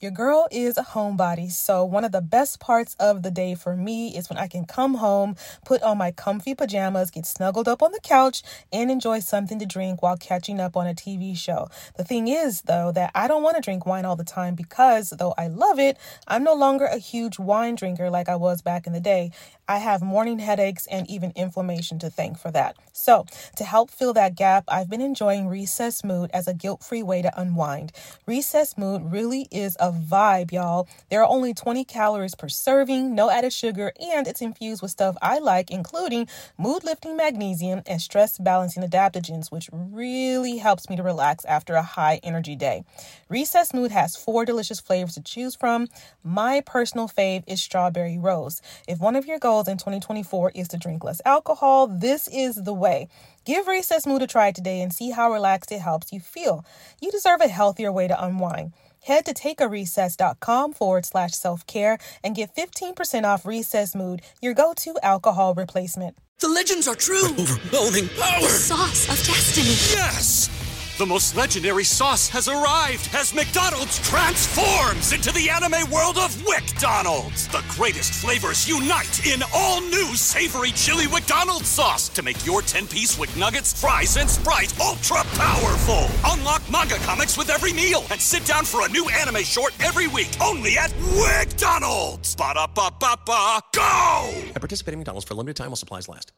Your girl is a homebody, so one of the best parts of the day for me is when I can come home, put on my comfy pajamas, get snuggled up on the couch, and enjoy something to drink while catching up on a TV show. The thing is, though, that I don't want to drink wine all the time because, though I love it, I'm no longer a huge wine drinker like I was back in the day. I have morning headaches and even inflammation to thank for that. So, to help fill that gap, I've been enjoying Recess Mood as a guilt free way to unwind. Recess Mood really is a vibe, y'all. There are only 20 calories per serving, no added sugar, and it's infused with stuff I like, including mood lifting magnesium and stress balancing adaptogens, which really helps me to relax after a high energy day. Recess Mood has four delicious flavors to choose from. My personal fave is strawberry rose. If one of your goals in 2024 is to drink less alcohol, this is the way. Give Recess Mood a try today and see how relaxed it helps you feel. You deserve a healthier way to unwind. Head to takearecess.com forward slash self care and get 15% off Recess Mood, your go to alcohol replacement. The legends are true. Overwhelming power! The sauce of destiny. Yes! The most legendary sauce has arrived as McDonald's transforms into the anime world of WcDonald's. The greatest flavors unite in all new savory chili McDonald's sauce to make your 10-piece WcNuggets, fries, and Sprite ultra powerful. Unlock manga comics with every meal and sit down for a new anime short every week only at WcDonald's. Ba-da-ba-ba-ba, go! At participating in McDonald's for a limited time while supplies last.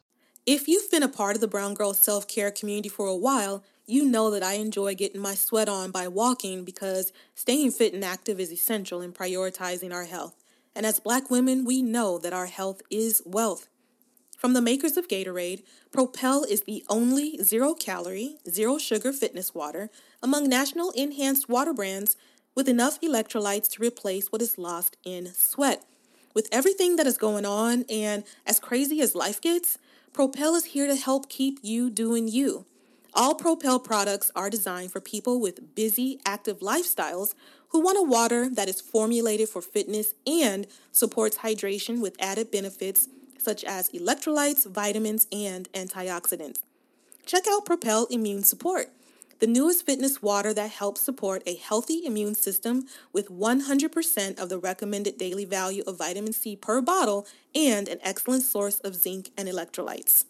If you've been a part of the Brown Girl self care community for a while, you know that I enjoy getting my sweat on by walking because staying fit and active is essential in prioritizing our health. And as black women, we know that our health is wealth. From the makers of Gatorade, Propel is the only zero calorie, zero sugar fitness water among national enhanced water brands with enough electrolytes to replace what is lost in sweat. With everything that is going on and as crazy as life gets, Propel is here to help keep you doing you. All Propel products are designed for people with busy, active lifestyles who want a water that is formulated for fitness and supports hydration with added benefits such as electrolytes, vitamins, and antioxidants. Check out Propel Immune Support, the newest fitness water that helps support a healthy immune system with 100% of the recommended daily value of vitamin C per bottle and an excellent source of zinc and electrolytes.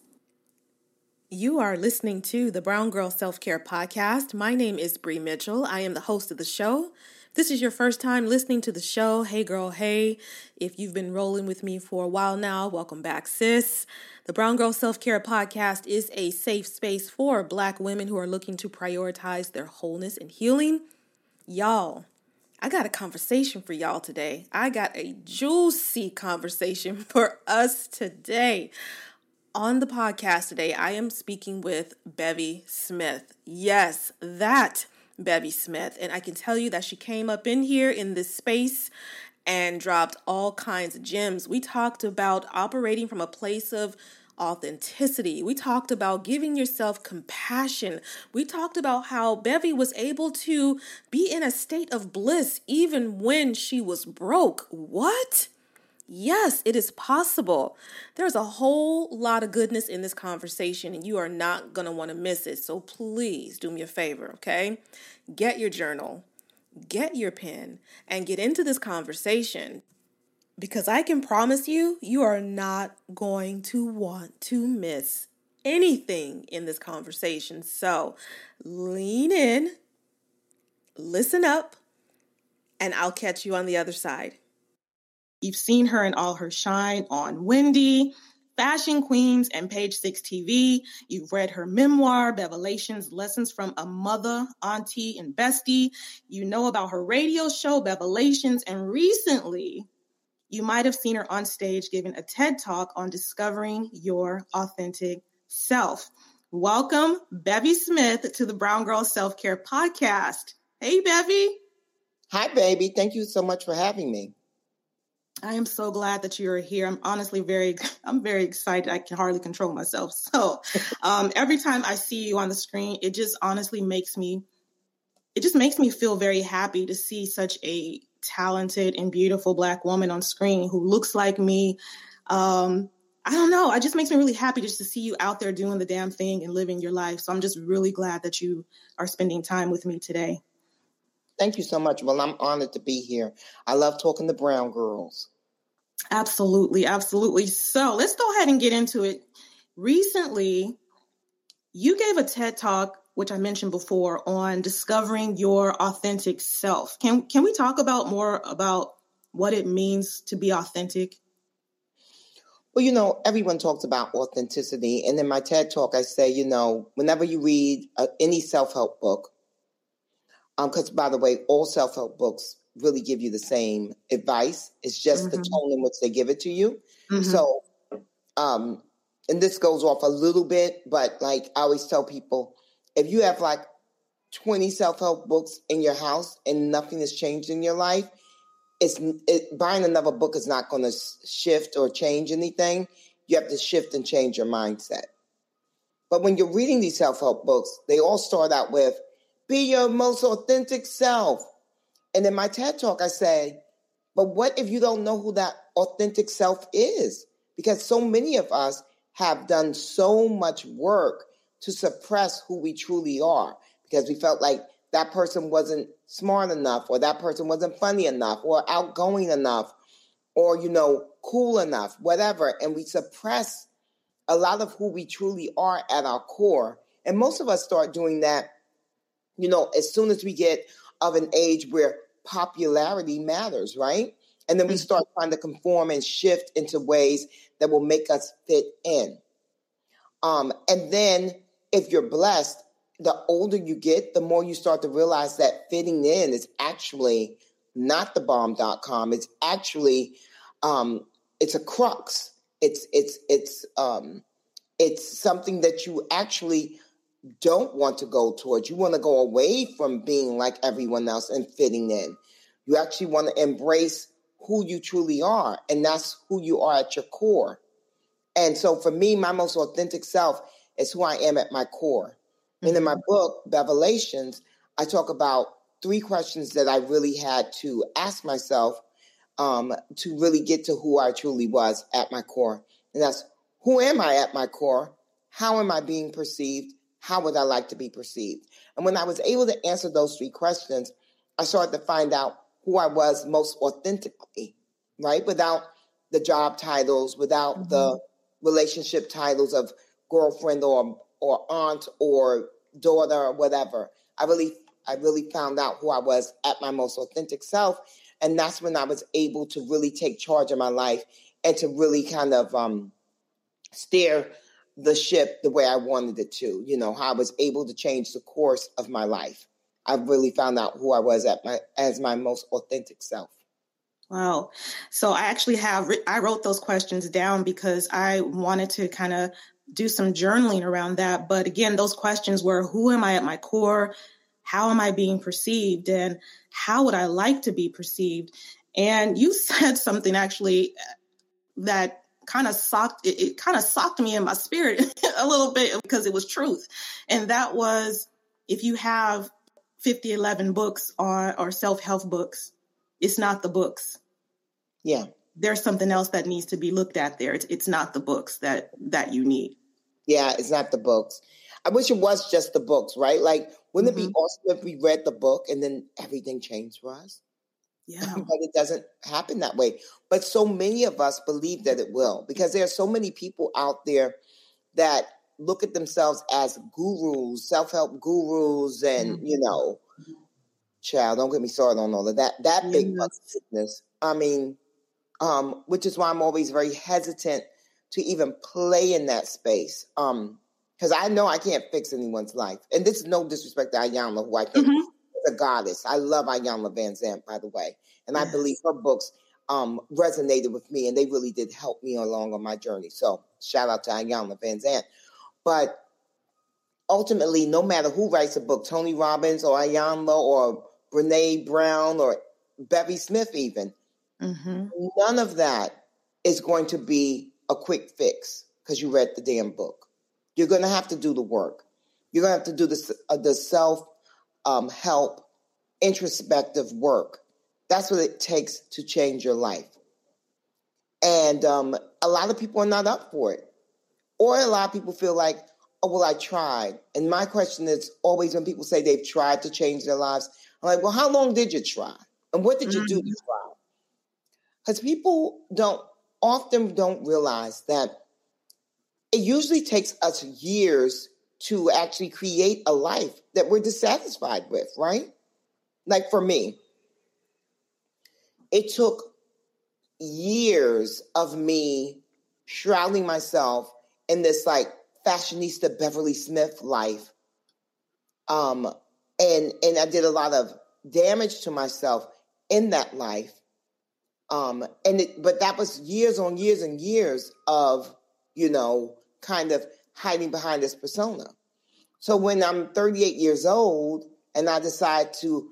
You are listening to the Brown Girl Self Care Podcast. My name is Bree Mitchell. I am the host of the show. If this is your first time listening to the show. Hey, girl, hey. If you've been rolling with me for a while now, welcome back, sis. The Brown Girl Self Care Podcast is a safe space for Black women who are looking to prioritize their wholeness and healing. Y'all, I got a conversation for y'all today. I got a juicy conversation for us today. On the podcast today, I am speaking with Bevy Smith. Yes, that Bevy Smith. And I can tell you that she came up in here in this space and dropped all kinds of gems. We talked about operating from a place of authenticity. We talked about giving yourself compassion. We talked about how Bevy was able to be in a state of bliss even when she was broke. What? Yes, it is possible. There's a whole lot of goodness in this conversation, and you are not going to want to miss it. So please do me a favor, okay? Get your journal, get your pen, and get into this conversation because I can promise you, you are not going to want to miss anything in this conversation. So lean in, listen up, and I'll catch you on the other side. You've seen her in all her shine on Wendy, Fashion Queens, and Page Six TV. You've read her memoir, Bevelations Lessons from a Mother, Auntie, and Bestie. You know about her radio show, Bevelations, and recently, you might have seen her on stage giving a TED talk on discovering your authentic self. Welcome, Bevy Smith, to the Brown Girl Self Care Podcast. Hey, Bevy. Hi, baby. Thank you so much for having me. I am so glad that you're here. I'm honestly very, I'm very excited. I can hardly control myself. So, um, every time I see you on the screen, it just honestly makes me, it just makes me feel very happy to see such a talented and beautiful black woman on screen who looks like me. Um, I don't know. It just makes me really happy just to see you out there doing the damn thing and living your life. So I'm just really glad that you are spending time with me today. Thank you so much. Well, I'm honored to be here. I love talking to brown girls. Absolutely, absolutely. So let's go ahead and get into it. Recently, you gave a TED talk, which I mentioned before, on discovering your authentic self. Can can we talk about more about what it means to be authentic? Well, you know, everyone talks about authenticity. And in my TED talk, I say, you know, whenever you read uh, any self help book, because um, by the way, all self help books really give you the same advice. It's just mm-hmm. the tone in which they give it to you. Mm-hmm. So, um, and this goes off a little bit, but like I always tell people, if you have like 20 self help books in your house and nothing has changed in your life, it's it, buying another book is not going to shift or change anything. You have to shift and change your mindset. But when you're reading these self help books, they all start out with be your most authentic self. And in my TED talk, I say, but what if you don't know who that authentic self is? Because so many of us have done so much work to suppress who we truly are because we felt like that person wasn't smart enough or that person wasn't funny enough or outgoing enough or you know cool enough whatever and we suppress a lot of who we truly are at our core and most of us start doing that you know as soon as we get of an age where popularity matters right and then we mm-hmm. start trying to conform and shift into ways that will make us fit in um, and then if you're blessed the older you get, the more you start to realize that fitting in is actually not the bomb.com. It's actually um, it's a crux. It's it's it's um, it's something that you actually don't want to go towards. You want to go away from being like everyone else and fitting in. You actually want to embrace who you truly are, and that's who you are at your core. And so for me, my most authentic self is who I am at my core. And in my book, Bevelations, I talk about three questions that I really had to ask myself um, to really get to who I truly was at my core. And that's who am I at my core? How am I being perceived? How would I like to be perceived? And when I was able to answer those three questions, I started to find out who I was most authentically, right? Without the job titles, without mm-hmm. the relationship titles of girlfriend or or aunt or daughter or whatever. I really I really found out who I was at my most authentic self. And that's when I was able to really take charge of my life and to really kind of um, steer the ship the way I wanted it to. You know, how I was able to change the course of my life. I really found out who I was at my as my most authentic self. Wow. So I actually have I wrote those questions down because I wanted to kind of do some journaling around that. But again, those questions were who am I at my core? How am I being perceived? And how would I like to be perceived? And you said something actually uh, that kind of socked it, it kind of socked me in my spirit a little bit because it was truth. And that was if you have 50, 11 books on or self-help books, it's not the books. Yeah. There's something else that needs to be looked at there. It's, it's not the books that that you need. Yeah, it's not the books. I wish it was just the books, right? Like, wouldn't mm-hmm. it be mm-hmm. awesome if we read the book and then everything changed for us? Yeah. but it doesn't happen that way. But so many of us believe that it will because there are so many people out there that look at themselves as gurus, self help gurus, and, mm-hmm. you know, child, don't get me started on all of that. That yes. big business. I mean, um, which is why I'm always very hesitant to even play in that space. Um, because I know I can't fix anyone's life. And this is no disrespect to Iyanla, who I think mm-hmm. A goddess. I love Iyanla Vanzant, by the way. And yes. I believe her books um, resonated with me and they really did help me along on my journey. So shout out to Iyanla Vanzant. But ultimately, no matter who writes a book, Tony Robbins or Iyanla or Brene Brown or Bevy Smith even, mm-hmm. none of that is going to be a quick fix because you read the damn book. You're going to have to do the work. You're going to have to do the, uh, the self um, help, introspective work. That's what it takes to change your life. And um, a lot of people are not up for it. Or a lot of people feel like, oh, well, I tried. And my question is always when people say they've tried to change their lives, I'm like, well, how long did you try? And what did you do to Mm. try? Because people don't often don't realize that it usually takes us years to actually create a life that we're dissatisfied with, right? Like for me, it took years of me shrouding myself in this like fashionista Beverly Smith life. Um, and and I did a lot of damage to myself in that life. Um, and it, but that was years on years and years of, you know, kind of hiding behind this persona. So when I'm 38 years old and I decide to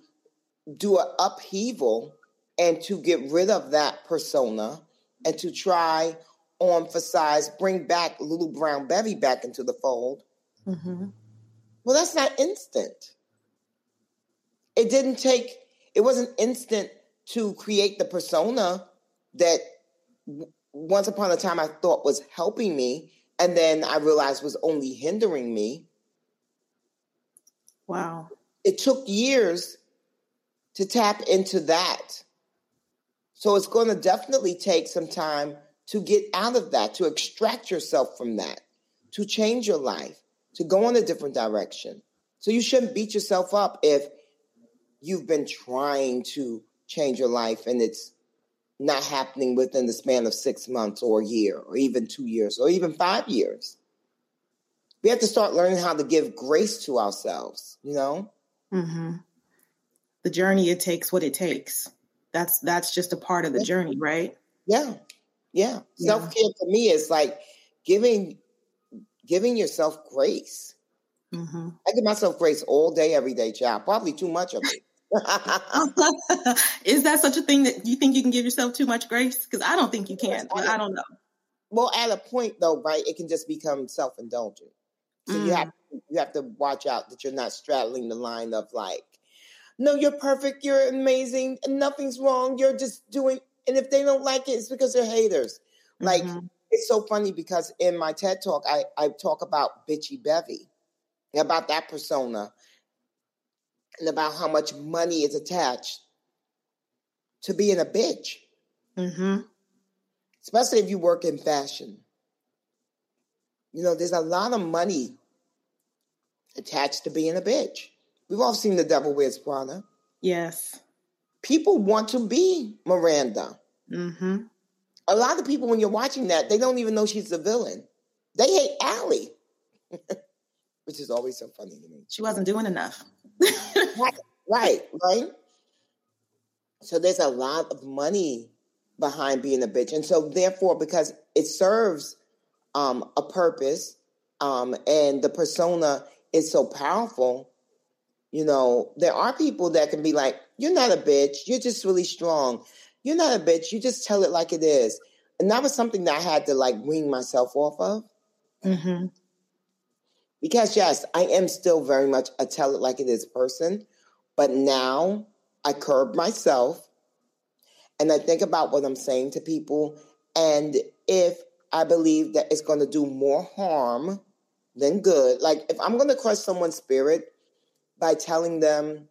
do an upheaval and to get rid of that persona and to try on for size, bring back little brown Bevy back into the fold. Mm-hmm. Well, that's not instant. It didn't take, it wasn't instant to create the persona that once upon a time I thought was helping me. And then I realized was only hindering me. Wow. It took years to tap into that. So it's going to definitely take some time to get out of that, to extract yourself from that, to change your life, to go in a different direction. So you shouldn't beat yourself up if you've been trying to change your life and it's not happening within the span of six months or a year or even two years or even five years. We have to start learning how to give grace to ourselves, you know? Mm-hmm. The journey it takes what it takes. That's that's just a part of the journey, right? Yeah. Yeah. Yeah. Self care for me is like giving giving yourself grace. Mm-hmm. I give myself grace all day, every day, child. Probably too much of it. Is that such a thing that you think you can give yourself too much grace? Because I don't think you can. But I don't know. well, at a point though, right, it can just become self indulgent. So you Mm. have you have to watch out that you're not straddling the line of like, no, you're perfect, you're amazing, and nothing's wrong. You're just doing, and if they don't like it, it's because they're haters. Like Mhm. it's so funny because in my TED talk, I, I talk about bitchy Bevy, about that persona, and about how much money is attached to being a bitch, Mm-hmm. especially if you work in fashion. You know, there's a lot of money attached to being a bitch. We've all seen The Devil Wears Prada. Yes. People want to be Miranda. Mm-hmm. A lot of people, when you're watching that, they don't even know she's the villain. They hate Allie, which is always so funny to me. She wasn't doing enough. Right, right, right. So there's a lot of money behind being a bitch, and so therefore, because it serves um, a purpose, um, and the persona is so powerful, you know, there are people that can be like, "You're not a bitch. You're just really strong. You're not a bitch. You just tell it like it is." And that was something that I had to like wean myself off of. Mm-hmm. Because yes, I am still very much a tell it like it is person, but now I curb myself and I think about what I'm saying to people. And if I believe that it's going to do more harm than good, like if I'm going to crush someone's spirit by telling them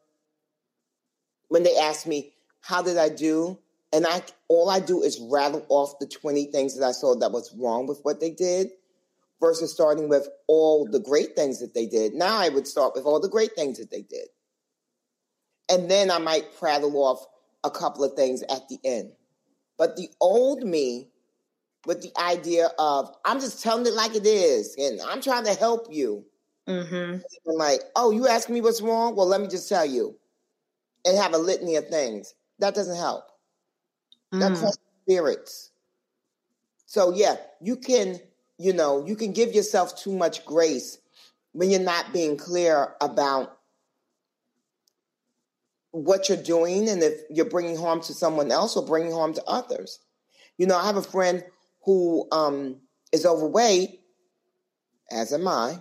when they ask me, how did I do? And I all I do is rattle off the 20 things that I saw that was wrong with what they did versus starting with all the great things that they did. Now I would start with all the great things that they did. And then I might prattle off a couple of things at the end. But the old me, with the idea of, I'm just telling it like it is, and I'm trying to help you. Mm-hmm. Like, oh, you asking me what's wrong? Well, let me just tell you. And have a litany of things. That doesn't help. That Mm. crushes spirits. So yeah, you can, you know, you can give yourself too much grace when you're not being clear about what you're doing and if you're bringing harm to someone else or bringing harm to others. You know, I have a friend who um, is overweight, as am I,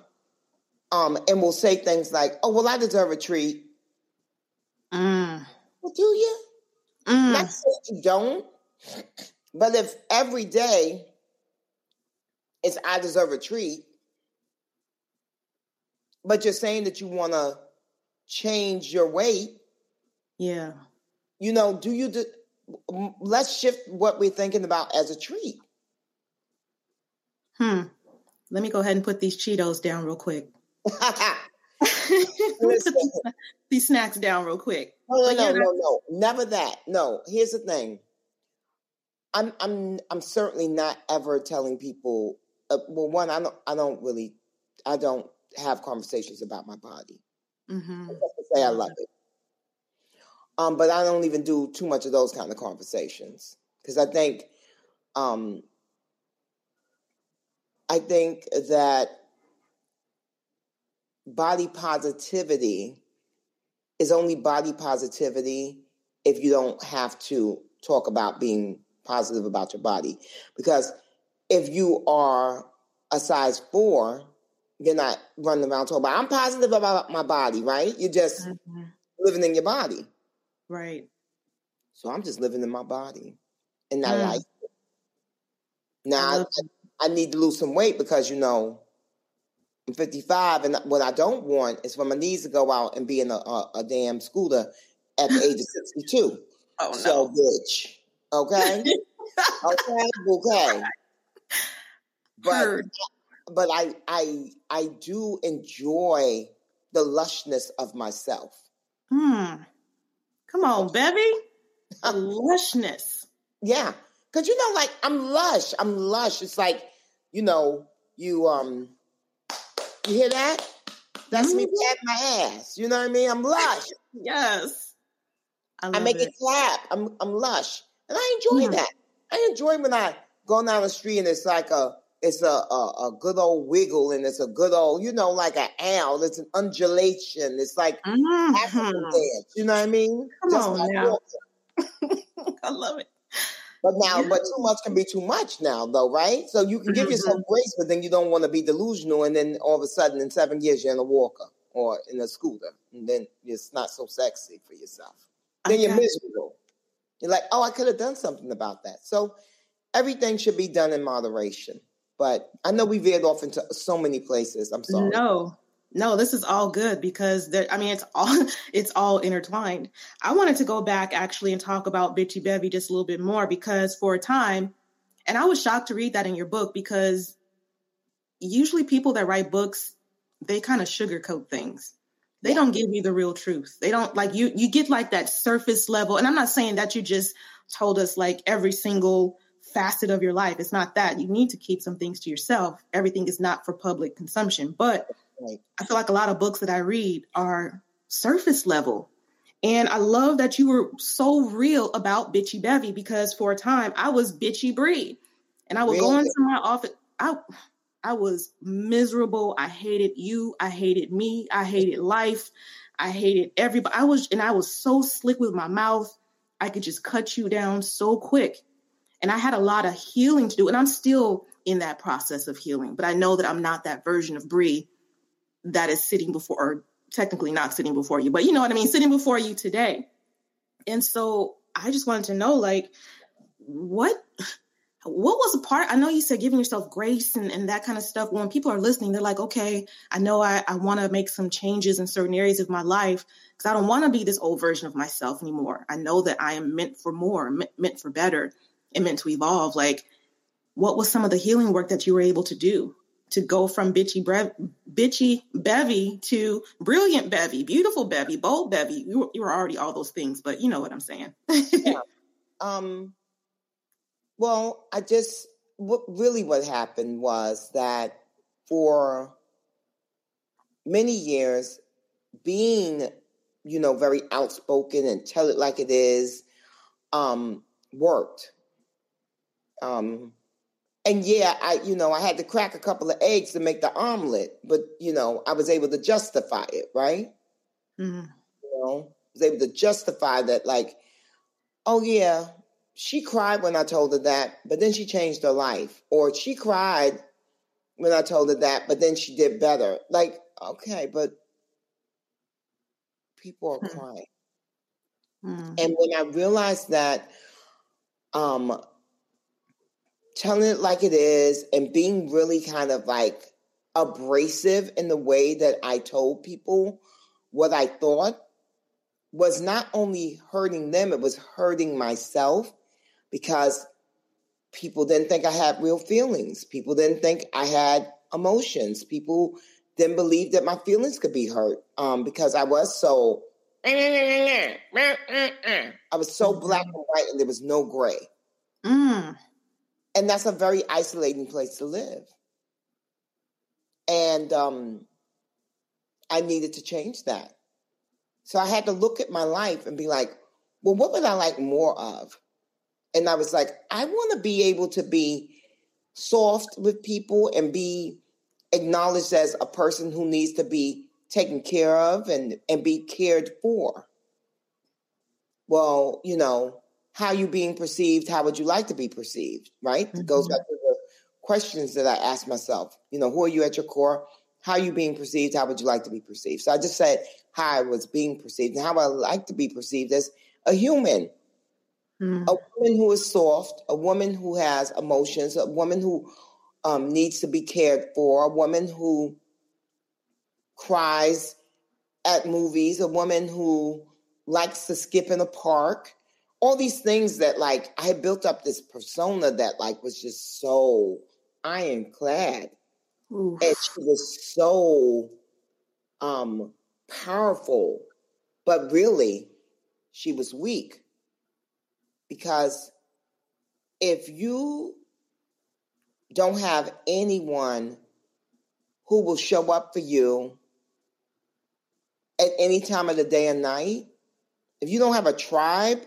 um, and will say things like, "Oh, well, I deserve a treat." Mm. Well, do you? Mm. Not saying you don't, but if every day is I deserve a treat, but you're saying that you want to change your weight, Yeah. You know, do you do, let's shift what we're thinking about as a treat. Hmm. Let me go ahead and put these Cheetos down real quick. Put these snacks down real quick. No, no, no, no, no, never that. No, here's the thing. I'm, I'm, I'm certainly not ever telling people. Uh, well, one, I don't, I don't really, I don't have conversations about my body. Mm-hmm. I say I love it. Um, but I don't even do too much of those kind of conversations because I think, um, I think that body positivity is only body positivity if you don't have to talk about being positive about your body. Because if you are a size four, you're not running around talking about I'm positive about my body, right? You're just mm-hmm. living in your body. Right. So I'm just living in my body. And I mm. like it. Now I, I need to lose some weight because you know I'm 55, and what I don't want is for my knees to go out and be in a, a, a damn scooter at the age of 62. Oh, no. So, bitch. Okay? okay? Okay. But, Heard. but I, I, I do enjoy the lushness of myself. Hmm. Come on, Bevy. lushness. Yeah. Cause you know, like I'm lush. I'm lush. It's like, you know, you um you hear that? That's mm-hmm. me patting my ass. You know what I mean? I'm lush. yes. I, I make it. it. clap. I'm I'm lush. And I enjoy mm-hmm. that. I enjoy when I go down the street and it's like a it's a, a, a, good old wiggle and it's a good old, you know, like an owl. It's an undulation. It's like mm-hmm. African dance. You know what I mean? Come Just on now. I love it. But now, yeah. but too much can be too much now, though, right? So you can give mm-hmm. yourself grace, but then you don't want to be delusional, and then all of a sudden, in seven years, you're in a walker or in a scooter, and then it's not so sexy for yourself. Then you're miserable. You're like, oh, I could have done something about that. So everything should be done in moderation. But I know we veered off into so many places. I'm sorry. No, no, this is all good because there, I mean it's all it's all intertwined. I wanted to go back actually and talk about Bitchy Bevy just a little bit more because for a time, and I was shocked to read that in your book because usually people that write books they kind of sugarcoat things. They don't give you the real truth. They don't like you you get like that surface level. And I'm not saying that you just told us like every single facet of your life. It's not that. You need to keep some things to yourself. Everything is not for public consumption. But I feel like a lot of books that I read are surface level. And I love that you were so real about Bitchy Bevy because for a time I was Bitchy Bree. And I would really? go into my office. I I was miserable. I hated you. I hated me. I hated life. I hated everybody. I was and I was so slick with my mouth. I could just cut you down so quick. And I had a lot of healing to do. And I'm still in that process of healing, but I know that I'm not that version of Bree that is sitting before, or technically not sitting before you, but you know what I mean, sitting before you today. And so I just wanted to know, like, what what was a part i know you said giving yourself grace and, and that kind of stuff when people are listening they're like okay i know i, I want to make some changes in certain areas of my life because i don't want to be this old version of myself anymore i know that i am meant for more meant for better and meant to evolve like what was some of the healing work that you were able to do to go from bitchy, bre- bitchy Bevy to brilliant Bevy, beautiful Bevy, bold Bevy. You were, you were already all those things, but you know what I'm saying. yeah. Um. Well, I just what really what happened was that for many years, being you know very outspoken and tell it like it is, um, worked. Um, and yeah, I you know I had to crack a couple of eggs to make the omelet, but you know I was able to justify it, right? Mm-hmm. You know, I was able to justify that, like, oh yeah, she cried when I told her that, but then she changed her life, or she cried when I told her that, but then she did better. Like, okay, but people are hmm. crying, mm-hmm. and when I realized that, um telling it like it is and being really kind of like abrasive in the way that I told people what I thought, was not only hurting them, it was hurting myself because people didn't think I had real feelings. People didn't think I had emotions. People didn't believe that my feelings could be hurt um, because I was so. I was so black and white, and there was no gray. Mm. And that's a very isolating place to live. And um, I needed to change that. So I had to look at my life and be like, well, what would I like more of? And I was like, I want to be able to be soft with people and be acknowledged as a person who needs to be taken care of and, and be cared for. Well, you know, how you being perceived, how would you like to be perceived, right? Mm-hmm. It goes back to the questions that I ask myself. You know, who are you at your core? How are you being perceived? How would you like to be perceived? So I just said how I was being perceived and how I like to be perceived as a human. Mm. A woman who is soft, a woman who has emotions, a woman who um, needs to be cared for, a woman who cries at movies, a woman who likes to skip in a park, all these things that like I built up this persona that like was just so ironclad. Oof. And she was so um powerful, but really she was weak. Because if you don't have anyone who will show up for you at any time of the day and night, if you don't have a tribe,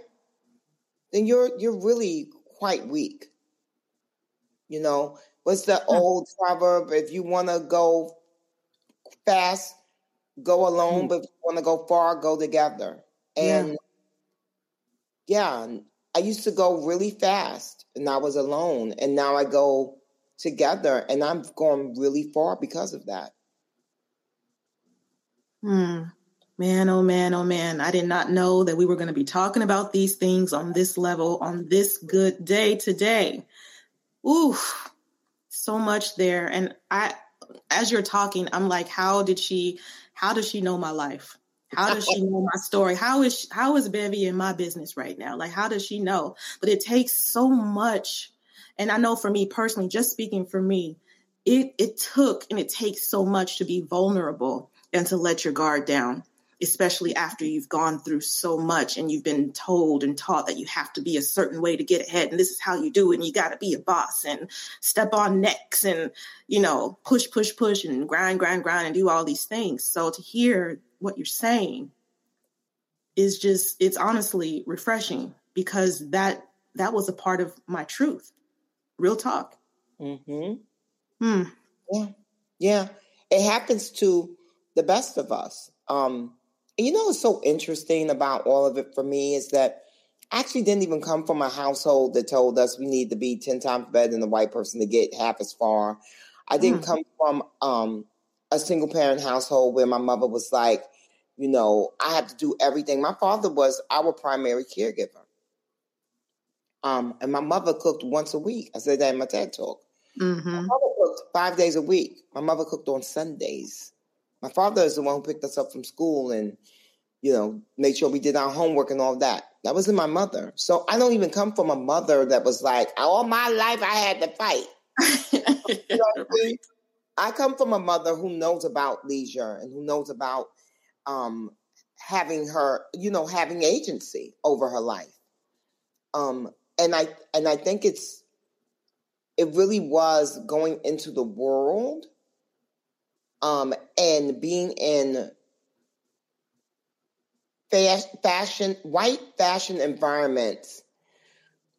then you're you're really quite weak. You know, what's the old proverb? If you want to go fast, go alone, mm. but if you want to go far, go together. And yeah. yeah, I used to go really fast and I was alone, and now I go together and I'm going really far because of that. Hmm. Man, oh man, oh man. I did not know that we were going to be talking about these things on this level, on this good day today. Ooh, so much there. And I, as you're talking, I'm like, how did she, how does she know my life? How does she know my story? How is, she, how is Bevy in my business right now? Like, how does she know? But it takes so much. And I know for me personally, just speaking for me, it, it took and it takes so much to be vulnerable and to let your guard down especially after you've gone through so much and you've been told and taught that you have to be a certain way to get ahead and this is how you do it and you got to be a boss and step on necks and you know push push push and grind grind grind and do all these things. So to hear what you're saying is just it's honestly refreshing because that that was a part of my truth. Real talk. Mhm hmm. Yeah. Yeah. It happens to the best of us. Um you know what's so interesting about all of it for me is that I actually didn't even come from a household that told us we need to be 10 times better than the white person to get half as far. I didn't mm. come from um, a single parent household where my mother was like, you know, I have to do everything. My father was our primary caregiver. Um, and my mother cooked once a week. I said that in my TED talk. Mm-hmm. My mother cooked five days a week. My mother cooked on Sundays. My father is the one who picked us up from school and, you know, made sure we did our homework and all that. That wasn't my mother. So I don't even come from a mother that was like, all my life I had to fight. you know I? I come from a mother who knows about leisure and who knows about um, having her, you know, having agency over her life. Um, and I and I think it's it really was going into the world um, and being in fashion, white fashion environments,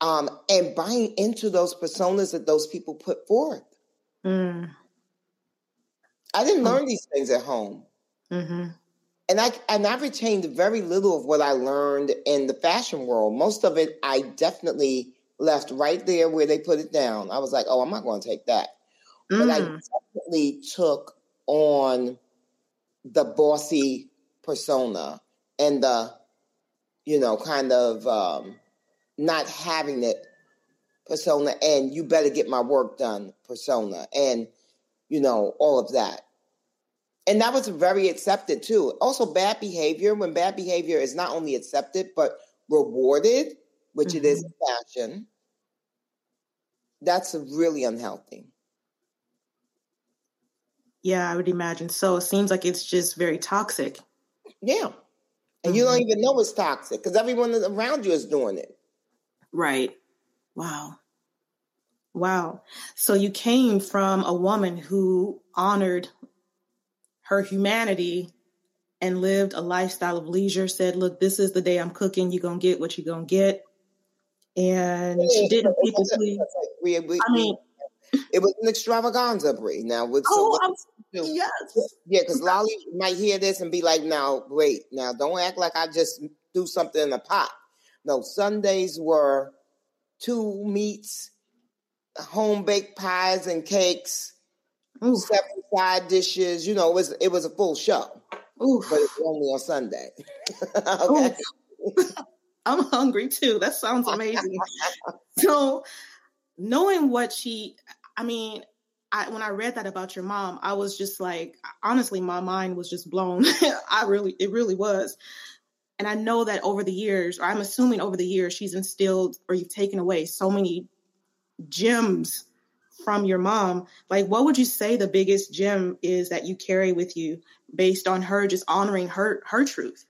um, and buying into those personas that those people put forth. Mm. I didn't learn these things at home. Mm-hmm. And I and I retained very little of what I learned in the fashion world. Most of it I definitely left right there where they put it down. I was like, oh, I'm not going to take that. Mm. But I mm. definitely took on the bossy persona and the, you know, kind of um, not having it persona and you better get my work done persona and, you know, all of that. and that was very accepted too. Also, bad behavior, when bad behavior is not only accepted, but rewarded, which mm-hmm. it is fashion, mm-hmm. that's really unhealthy. Yeah, I would imagine. So it seems like it's just very toxic. Yeah. And mm-hmm. you don't mm-hmm. even know it's toxic because everyone around you is doing it. Right. Wow. Wow. So you came from a woman who honored her humanity and lived a lifestyle of leisure, said, Look, this is the day I'm cooking. You're going to get what you're going to get. And yeah, she didn't people please. I mean, it was an extravaganza, Bree. Now, with oh, so, yes, yeah, because Lolly might hear this and be like, "Now, wait, now don't act like I just do something in a pot." No, Sundays were two meats, home baked pies and cakes, Ooh. seven side dishes. You know, it was it was a full show. Ooh. But it's only on Sunday. okay. I'm hungry too. That sounds amazing. so knowing what she I mean, I, when I read that about your mom, I was just like, honestly, my mind was just blown. I really, it really was. And I know that over the years, or I'm assuming over the years, she's instilled or you've taken away so many gems from your mom. Like, what would you say the biggest gem is that you carry with you based on her just honoring her her truth?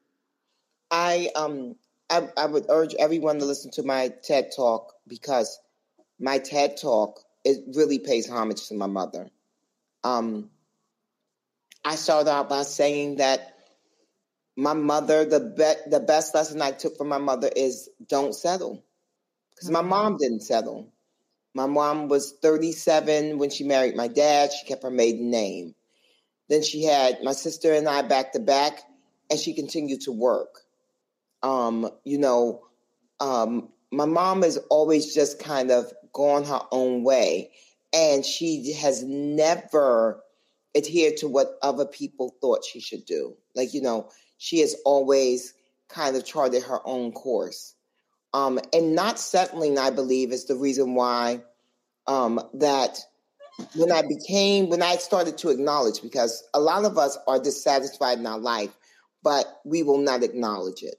I um I, I would urge everyone to listen to my TED talk because my TED talk it really pays homage to my mother. Um, I started out by saying that my mother, the be- the best lesson I took from my mother is don't settle, because my mom didn't settle. My mom was 37 when she married my dad. She kept her maiden name. Then she had my sister and I back to back, and she continued to work. Um, you know, um, my mom has always just kind of gone her own way, and she has never adhered to what other people thought she should do. Like, you know, she has always kind of charted her own course. Um, and not settling, I believe, is the reason why um, that when I became, when I started to acknowledge, because a lot of us are dissatisfied in our life, but we will not acknowledge it.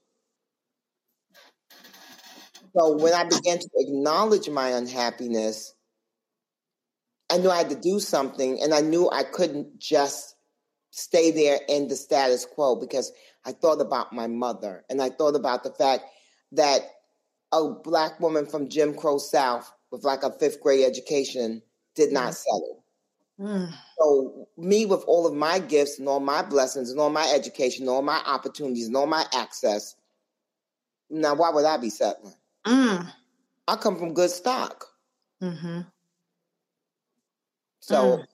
So when I began to acknowledge my unhappiness, I knew I had to do something, and I knew I couldn't just stay there in the status quo because I thought about my mother, and I thought about the fact that a black woman from Jim Crow South with like a fifth grade education did not mm. settle. Mm. So me with all of my gifts and all my blessings and all my education, and all my opportunities and all my access, now why would I be settling? Mm. I come from good stock. Mm-hmm. So, mm.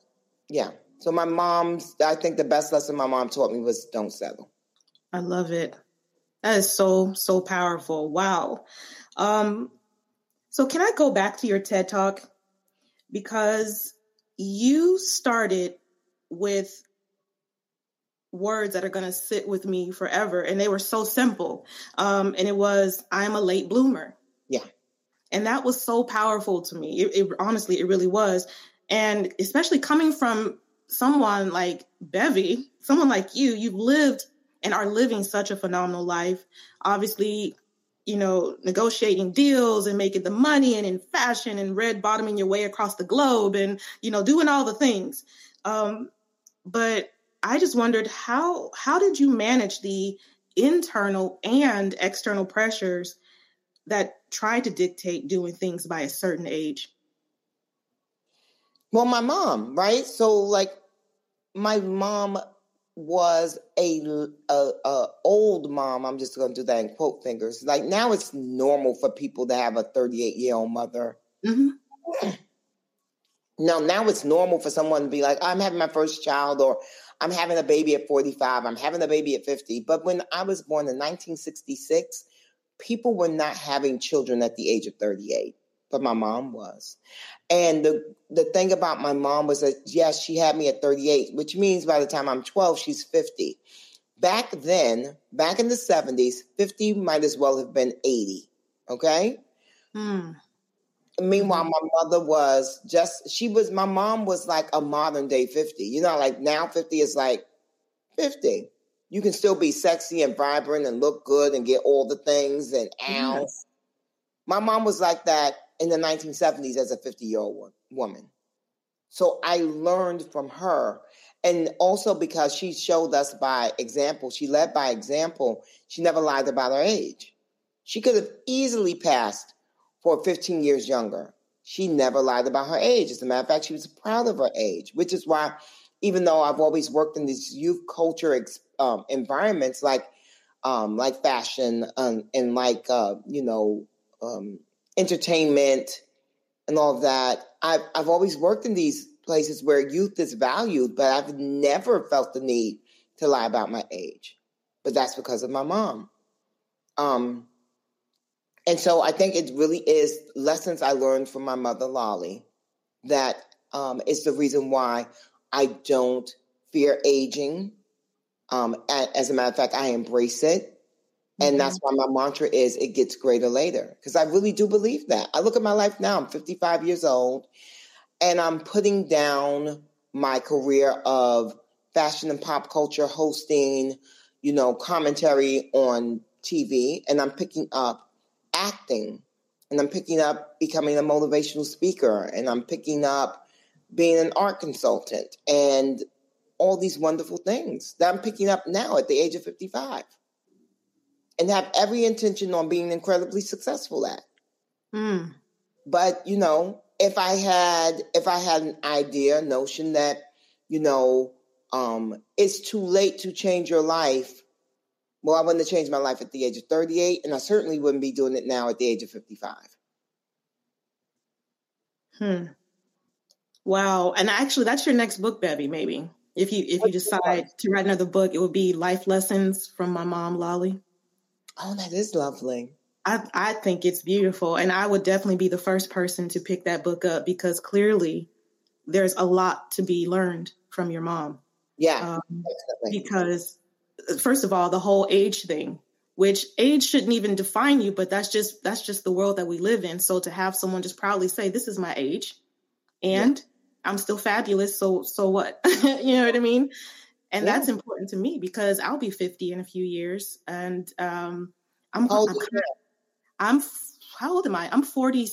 yeah. So my mom's, I think the best lesson my mom taught me was don't settle. I love it. That is so, so powerful. Wow. Um, so can I go back to your TED talk? Because you started with words that are going to sit with me forever. And they were so simple. Um, and it was, I'm a late bloomer. And that was so powerful to me. It, it, honestly, it really was. And especially coming from someone like Bevy, someone like you, you've lived and are living such a phenomenal life. Obviously, you know, negotiating deals and making the money and in fashion and red bottoming your way across the globe and, you know, doing all the things. Um, but I just wondered how how did you manage the internal and external pressures that tried to dictate doing things by a certain age? Well, my mom, right? So, like, my mom was a, a, a old mom. I'm just going to do that in quote fingers. Like now, it's normal for people to have a 38 year old mother. Mm-hmm. No, now it's normal for someone to be like, I'm having my first child, or I'm having a baby at 45, I'm having a baby at 50. But when I was born in 1966, people were not having children at the age of 38, but my mom was. And the, the thing about my mom was that, yes, she had me at 38, which means by the time I'm 12, she's 50. Back then, back in the 70s, 50 might as well have been 80. Okay? Hmm. Meanwhile, my mother was just, she was, my mom was like a modern day 50. You know, like now 50 is like 50. You can still be sexy and vibrant and look good and get all the things and ow. Yes. My mom was like that in the 1970s as a 50 year old woman. So I learned from her. And also because she showed us by example, she led by example, she never lied about her age. She could have easily passed for 15 years younger. She never lied about her age. As a matter of fact, she was proud of her age, which is why, even though I've always worked in these youth culture um, environments like um, like fashion and, and like uh, you know um, entertainment and all of that, I've I've always worked in these places where youth is valued, but I've never felt the need to lie about my age. But that's because of my mom. Um, and so I think it really is lessons I learned from my mother, Lolly, that um, is the reason why I don't fear aging. Um, as a matter of fact, I embrace it. And mm-hmm. that's why my mantra is it gets greater later. Because I really do believe that. I look at my life now, I'm 55 years old, and I'm putting down my career of fashion and pop culture hosting, you know, commentary on TV, and I'm picking up acting, and I'm picking up becoming a motivational speaker, and I'm picking up being an art consultant, and all these wonderful things that I'm picking up now at the age of 55 and have every intention on being incredibly successful at. Mm. But, you know, if I had if I had an idea, notion that, you know, um, it's too late to change your life, well, I wouldn't have changed my life at the age of 38, and I certainly wouldn't be doing it now at the age of 55. Hmm. Wow. And actually that's your next book, Bevy, maybe. If you if you decide to write another book, it would be Life Lessons from My Mom, Lolly. Oh, that is lovely. I, I think it's beautiful. And I would definitely be the first person to pick that book up because clearly there's a lot to be learned from your mom. Yeah. Um, because, first of all, the whole age thing, which age shouldn't even define you, but that's just that's just the world that we live in. So to have someone just proudly say, "This is my age," and yeah. I'm still fabulous. So so what? you know what I mean? And yeah. that's important to me because I'll be 50 in a few years, and um, I'm, how I'm, I'm how old am I? I'm 40.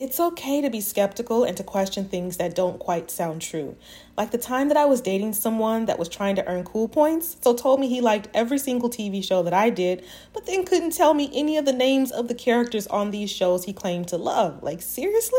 It's okay to be skeptical and to question things that don't quite sound true. Like the time that I was dating someone that was trying to earn cool points, so told me he liked every single TV show that I did, but then couldn't tell me any of the names of the characters on these shows he claimed to love. Like, seriously?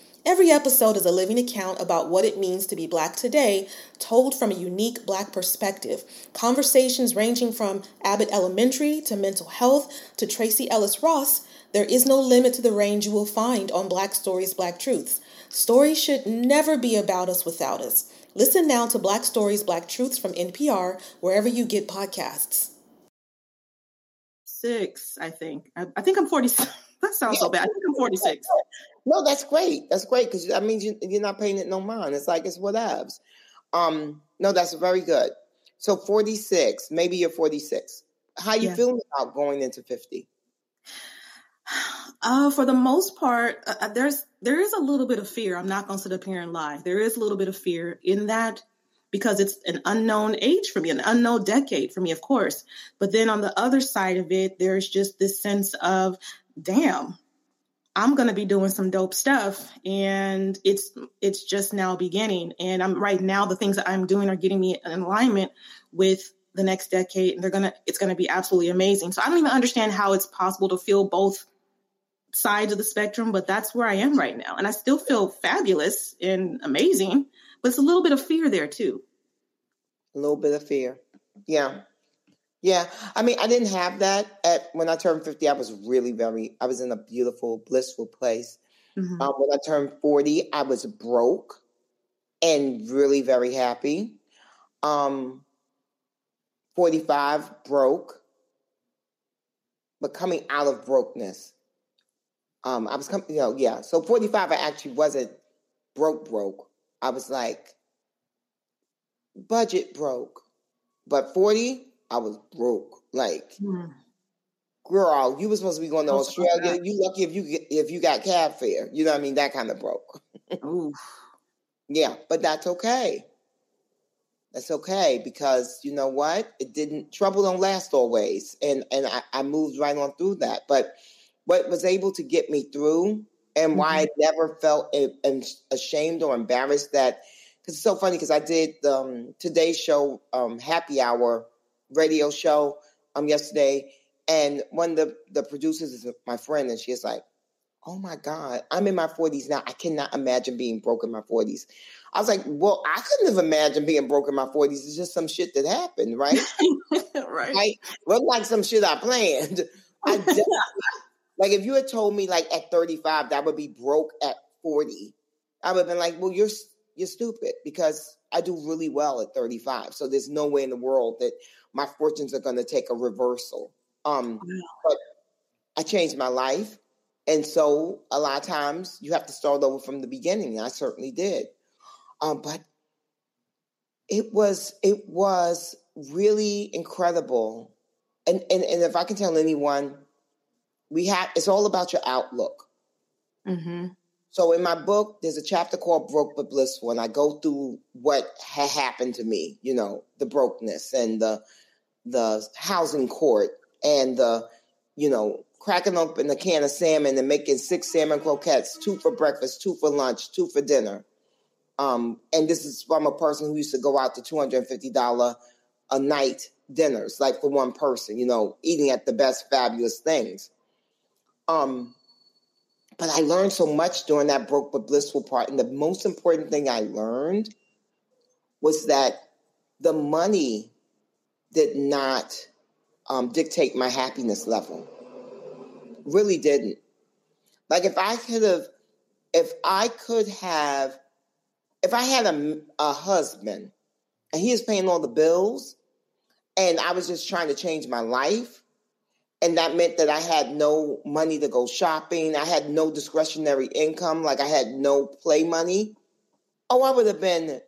Every episode is a living account about what it means to be Black today, told from a unique Black perspective. Conversations ranging from Abbott Elementary to mental health to Tracee Ellis Ross. There is no limit to the range you will find on Black Stories, Black Truths. Stories should never be about us without us. Listen now to Black Stories, Black Truths from NPR, wherever you get podcasts. Six, I think. I, I think I'm 46. That sounds so bad. I think I'm 46. No, that's great. That's great because that means you, you're not paying it no mind. It's like it's whatevs. Um, no, that's very good. So 46, maybe you're 46. How you yeah. feeling about going into 50? Uh, for the most part, uh, uh, there's there is a little bit of fear. I'm not going to sit up here and lie. There is a little bit of fear in that because it's an unknown age for me, an unknown decade for me, of course. But then on the other side of it, there's just this sense of, damn, I'm going to be doing some dope stuff and it's it's just now beginning and I'm right now the things that I'm doing are getting me in alignment with the next decade and they're going to it's going to be absolutely amazing. So I don't even understand how it's possible to feel both sides of the spectrum, but that's where I am right now. And I still feel fabulous and amazing, but it's a little bit of fear there too. A little bit of fear. Yeah. Yeah, I mean, I didn't have that at when I turned fifty. I was really very. I was in a beautiful, blissful place. Mm-hmm. Um, when I turned forty, I was broke and really very happy. Um, forty-five broke, but coming out of brokenness. Um, I was coming, you know, yeah. So forty-five, I actually wasn't broke, broke. I was like budget broke, but forty. I was broke. Like, mm. girl, you were supposed to be going to Australia. You lucky if you get, if you got cab fare. You know what I mean? That kind of broke. yeah, but that's okay. That's okay because you know what? It didn't trouble don't last always, and and I, I moved right on through that. But what was able to get me through, and mm-hmm. why I never felt ashamed or embarrassed that because it's so funny because I did um, today's show um, happy hour radio show um yesterday, and one of the the producers is my friend, and she's like, "Oh my God, I'm in my 40s now. I cannot imagine being broke in my 40s." I was like, "Well, I couldn't have imagined being broke in my 40s. It's just some shit that happened, right? right? Well, like some shit I planned. I like if you had told me like at 35 that I would be broke at 40, I would have been like, "Well, you're you're stupid because." I do really well at 35. So there's no way in the world that my fortunes are going to take a reversal. Um. But I changed my life. And so a lot of times you have to start over from the beginning. I certainly did. Um, but it was it was really incredible. And, and and if I can tell anyone, we have it's all about your outlook. Mm-hmm. So in my book, there's a chapter called Broke but Blissful, and I go through what had happened to me, you know, the brokenness and the the housing court and the, you know, cracking open a can of salmon and making six salmon croquettes, two for breakfast, two for lunch, two for dinner. Um, and this is from a person who used to go out to $250 a night dinners, like for one person, you know, eating at the best fabulous things. Um, but I learned so much during that broke but blissful part. And the most important thing I learned was that the money did not um, dictate my happiness level. Really didn't. Like if I could have, if I could have, if I had a, a husband and he was paying all the bills and I was just trying to change my life, and that meant that I had no money to go shopping, I had no discretionary income, like I had no play money, oh, I would have been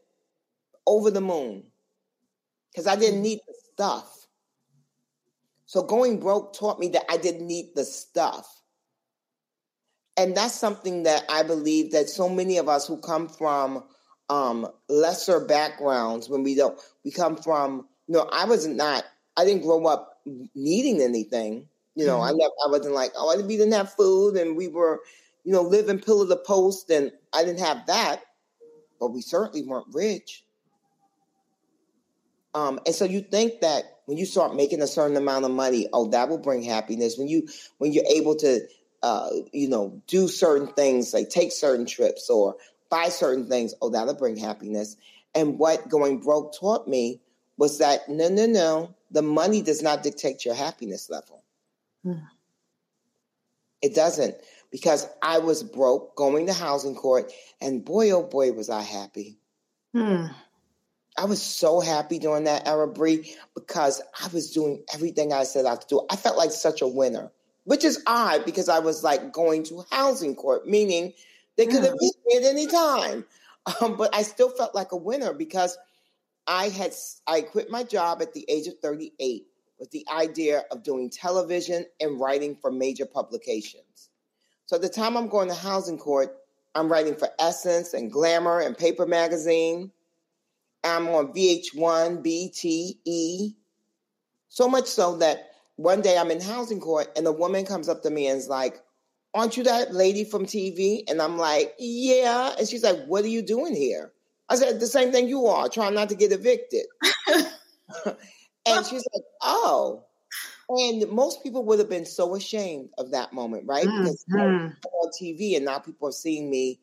over the moon because I didn't need the stuff. So going broke taught me that I didn't need the stuff. And that's something that I believe that so many of us who come from um, lesser backgrounds, when we don't, we come from, you know, I was not, I didn't grow up needing anything. You know, mm-hmm. I never, I wasn't like, oh, we didn't have food and we were, you know, living pillar to post and I didn't have that, but we certainly weren't rich. Um, and so you think that when you start making a certain amount of money, oh, that will bring happiness. When you when you're able to, uh, you know, do certain things, like take certain trips or buy certain things, oh, that'll bring happiness. And what going broke taught me was that no, no, no, the money does not dictate your happiness level. Hmm. It doesn't, because I was broke going to housing court, and boy, oh boy, was I happy. Hmm. I was so happy during that era, Bree, because I was doing everything I said I could do. I felt like such a winner, which is odd because I was like going to housing court, meaning they could have beat me at any time. Um, but I still felt like a winner because I had I quit my job at the age of 38 with the idea of doing television and writing for major publications. So at the time I'm going to housing court, I'm writing for Essence and Glamour and Paper Magazine. I'm on VH1, BTE. So much so that one day I'm in housing court and a woman comes up to me and is like, Aren't you that lady from TV? And I'm like, Yeah. And she's like, What are you doing here? I said, The same thing you are, trying not to get evicted. and she's like, Oh. And most people would have been so ashamed of that moment, right? Because Mhm. I'm on TV and now people are seeing me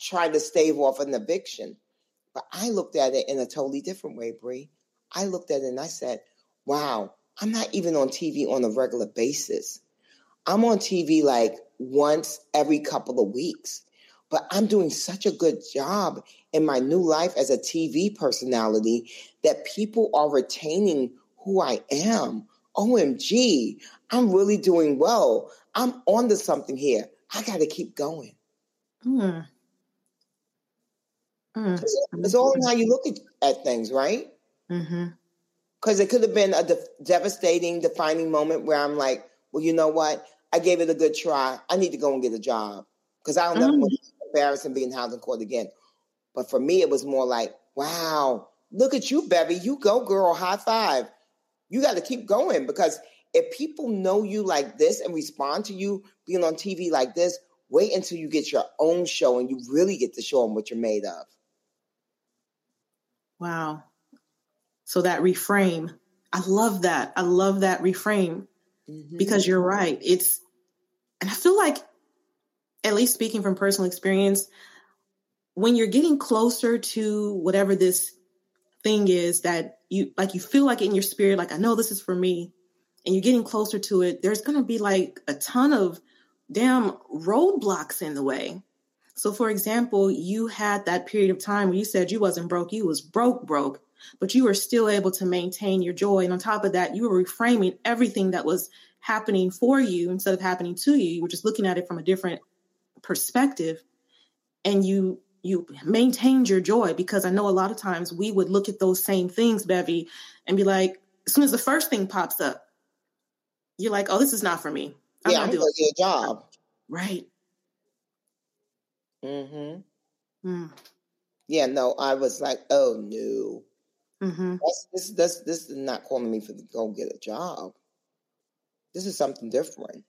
trying to stave off an eviction. But I looked at it in a totally different way, Bree. I looked at it and I said, wow, I'm not even on TV on a regular basis. I'm on TV like once every couple of weeks. But I'm doing such a good job in my new life as a TV personality that people are retaining who I am. OMG, I'm really doing well. I'm onto something here. I got to keep going. Mm. Mm. It's all in how you look at, at things, right? Mm-hmm. Because it could have been a de- devastating, defining moment where I'm like, well, you know what? I gave it a good try. I need to go and get a job because I don't Mm. be embarrassed and be in housing court again. But for me, it was more like, wow, look at you, Bevy. You go, girl. High five. You got to keep going because if people know you like this and respond to you being on TV like this, wait until you get your own show and you really get to show them what you're made of. Wow. So that reframe, I love that. I love that reframe Mhm. because you're right. It's, and I feel like, at least speaking from personal experience, when you're getting closer to whatever this thing is that you like, you feel like in your spirit, like, I know this is for me, and you're getting closer to it, there's going to be like a ton of damn roadblocks in the way. So, for example, you had that period of time where you said you wasn't broke, you was broke, broke, but you were still able to maintain your joy. And on top of that, you were reframing everything that was happening for you instead of happening to you. You were just looking at it from a different perspective, and you you maintained your joy because I know a lot of times we would look at those same things, Bevy, and be like, as soon as the first thing pops up, you're like, oh, this is not for me. I'm yeah, not I'm doing going it. to get a job. Right. Mm-hmm. Mm. Yeah, no, I was like, oh no, hmm that's, this, this, this is not calling me for to go get a job. This is something different.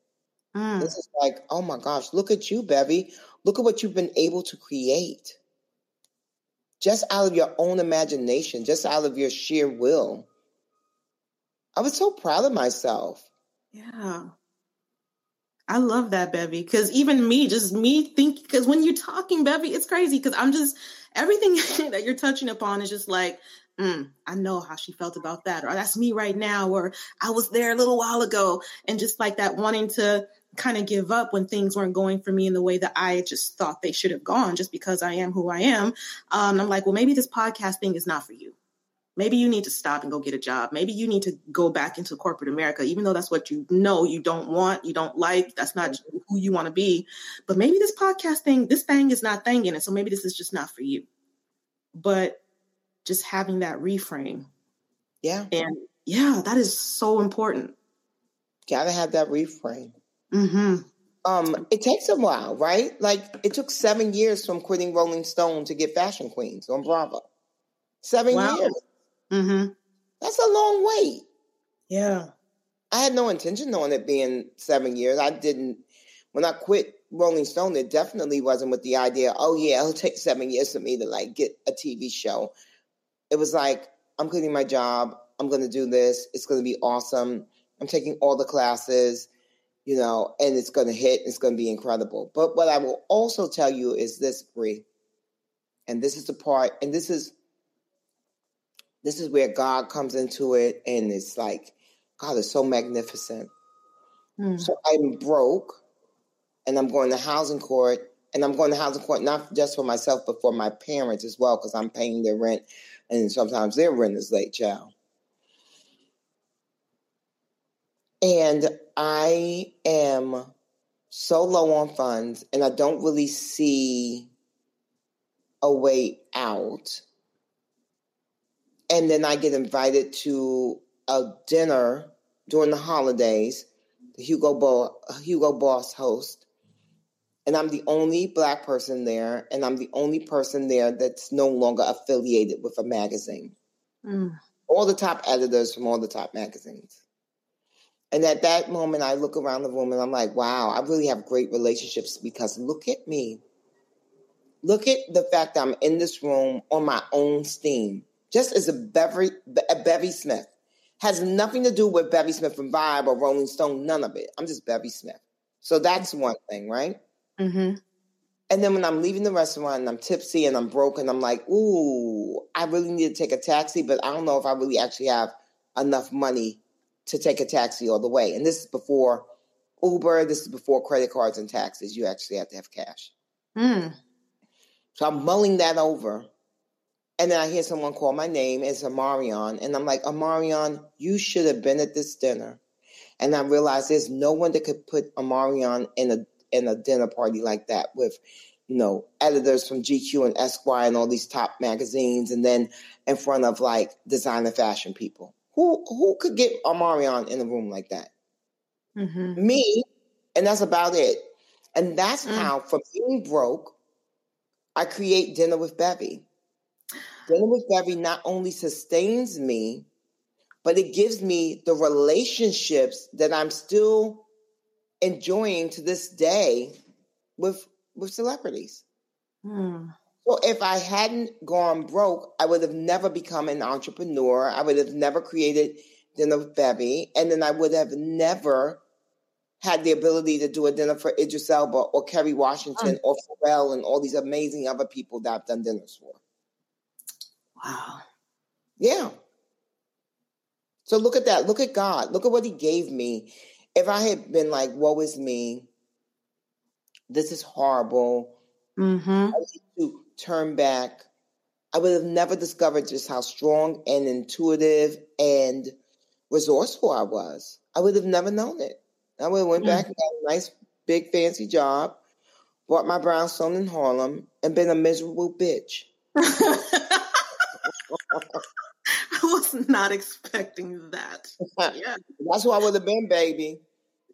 Mm. This is like, oh my gosh, look at you, Bevy. Look at what you've been able to create. Just out of your own imagination, just out of your sheer will. I was so proud of myself. Yeah. I love that, Bevy. Because even me, just me think, because when you're talking, Bevy, it's crazy. Because I'm just, everything that you're touching upon is just like, mm, I know how she felt about that. Or that's me right now. Or I was there a little while ago. And just like that, wanting to kind of give up when things weren't going for me in the way that I just thought they should have gone just because I am who I am. Um, I'm like, well, maybe this podcast thing is not for you. Maybe you need to stop and go get a job. Maybe you need to go back into corporate America, even though that's what you know you don't want, you don't like, that's not who you want to be. But maybe this podcast thing, this thing is not thinging. And so maybe this is just not for you. But just having that reframe. Yeah, And yeah, that is so important. gotta have that reframe. Hmm Um, it takes a while, right? Like it took seven years from quitting Rolling Stone to get Fashion Queens on Bravo. Seven Wow. years. hmm That's a long wait. Yeah. I had no intention on it being seven years. I didn't when I quit Rolling Stone, it definitely wasn't with the idea, oh yeah, it'll take seven years for me to like get a TV show. It was like, I'm quitting my job, I'm gonna do this, it's gonna be awesome. I'm taking all the classes, you know, and it's gonna hit, it's gonna be incredible. But what I will also tell you is this, Bree, and this is the part, and this is this is where God comes into it, and it's like, God is so magnificent. Mm. So I'm broke and I'm going to housing court and I'm going to housing court not just for myself, but for my parents as well, because I'm paying their rent, and sometimes their rent is late, child. And I am so low on funds, and I don't really see a way out. And then I get invited to a dinner during the holidays. The Hugo, Bo- Hugo Boss host and I'm the only black person there, and I'm the only person there that's no longer affiliated with a magazine. Mm. All the top editors from all the top magazines. And at that moment, I look around the room and I'm like, wow, I really have great relationships because look at me. Look at the fact that I'm in this room on my own steam, just as a Bevy, a Bevy Smith. Has nothing to do with Bevy Smith from Vibe or Rolling Stone, none of it. I'm just Bevy Smith. So that's one thing, right? Mm-hmm. And then when I'm leaving the restaurant and I'm tipsy and I'm broken, I'm like, ooh, I really need to take a taxi, but I don't know if I really actually have enough money to take a taxi all the way. And this is before Uber, this is before credit cards and taxes. You actually have to have cash. Mm. So I'm mulling that over. And then I hear someone call my name. It's Amarion. And I'm like, Amarion, you should have been at this dinner. And I realized there's no one that could put Amarion in a in a dinner party like that with, you know, editors from GQ and Esquire and all these top magazines, and then in front of like designer fashion people. Who who could get Amarion in a room like that? Mm-hmm. Me, and that's about it. And that's mm. how, from being broke, I create Dinner with Bevy. Dinner with Bevy not only sustains me, but it gives me the relationships that I'm still enjoying to this day with with celebrities. Hmm. So if I hadn't gone broke, I would have never become an entrepreneur. I would have never created Dinner with Bevy, and then I would have never had the ability to do a dinner for Idris Elba or Kerry Washington or Pharrell and all these amazing other people that I've done dinners for. Wow. Yeah. So look at that. Look at God. Look at what He gave me if I had been like, woe is me, this is horrible, mm-hmm. I need to turn back, I would have never discovered just how strong and intuitive and resourceful I was. I would have never known it. I would have went mm-hmm. back and got a nice, big, fancy job, bought my brownstone in Harlem, and been a miserable bitch. I was not expecting that. Yeah. That's who I would have been, baby.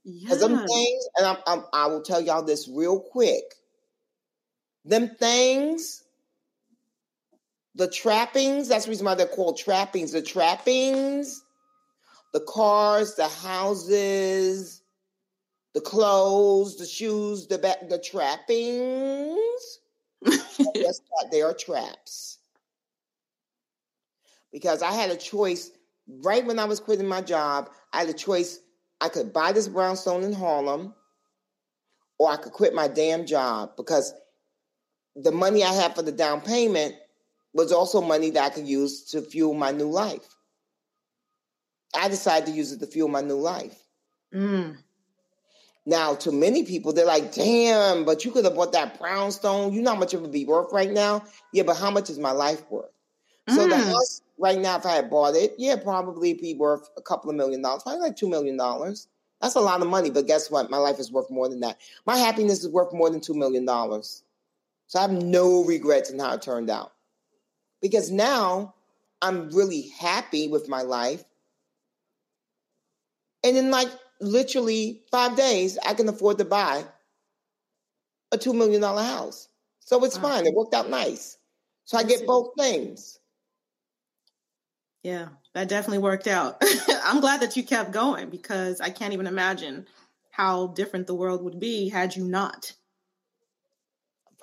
Because them things, and I'm, I'm, I will tell y'all this real quick. Them things, the trappings, that's the reason why they're called trappings. The trappings, the cars, the houses, the clothes, the shoes, the back, the trappings. yes, they are traps because I had a choice right when I was quitting my job. I had a choice. I could buy this brownstone in Harlem, or I could quit my damn job because the money I had for the down payment was also money that I could use to fuel my new life. I decided to use it to fuel my new life. Mm. Now, to many people, they're like, damn, but you could have bought that brownstone. You know how much it would be worth right now? Yeah, but how much is my life worth? Mm. So the mm. house right now, if I had bought it, yeah, probably be worth a couple of million dollars, probably like two million dollars. That's a lot of money, but guess what? My life is worth more than that. My happiness is worth more than two million dollars. So I have no regrets in how it turned out. Because now I'm really happy with my life. And in like literally five days, I can afford to buy a $2 million house. So it's fine. It worked out nice. So I get both things. Yeah, that definitely worked out. I'm glad that you kept going because I can't even imagine how different the world would be had you not.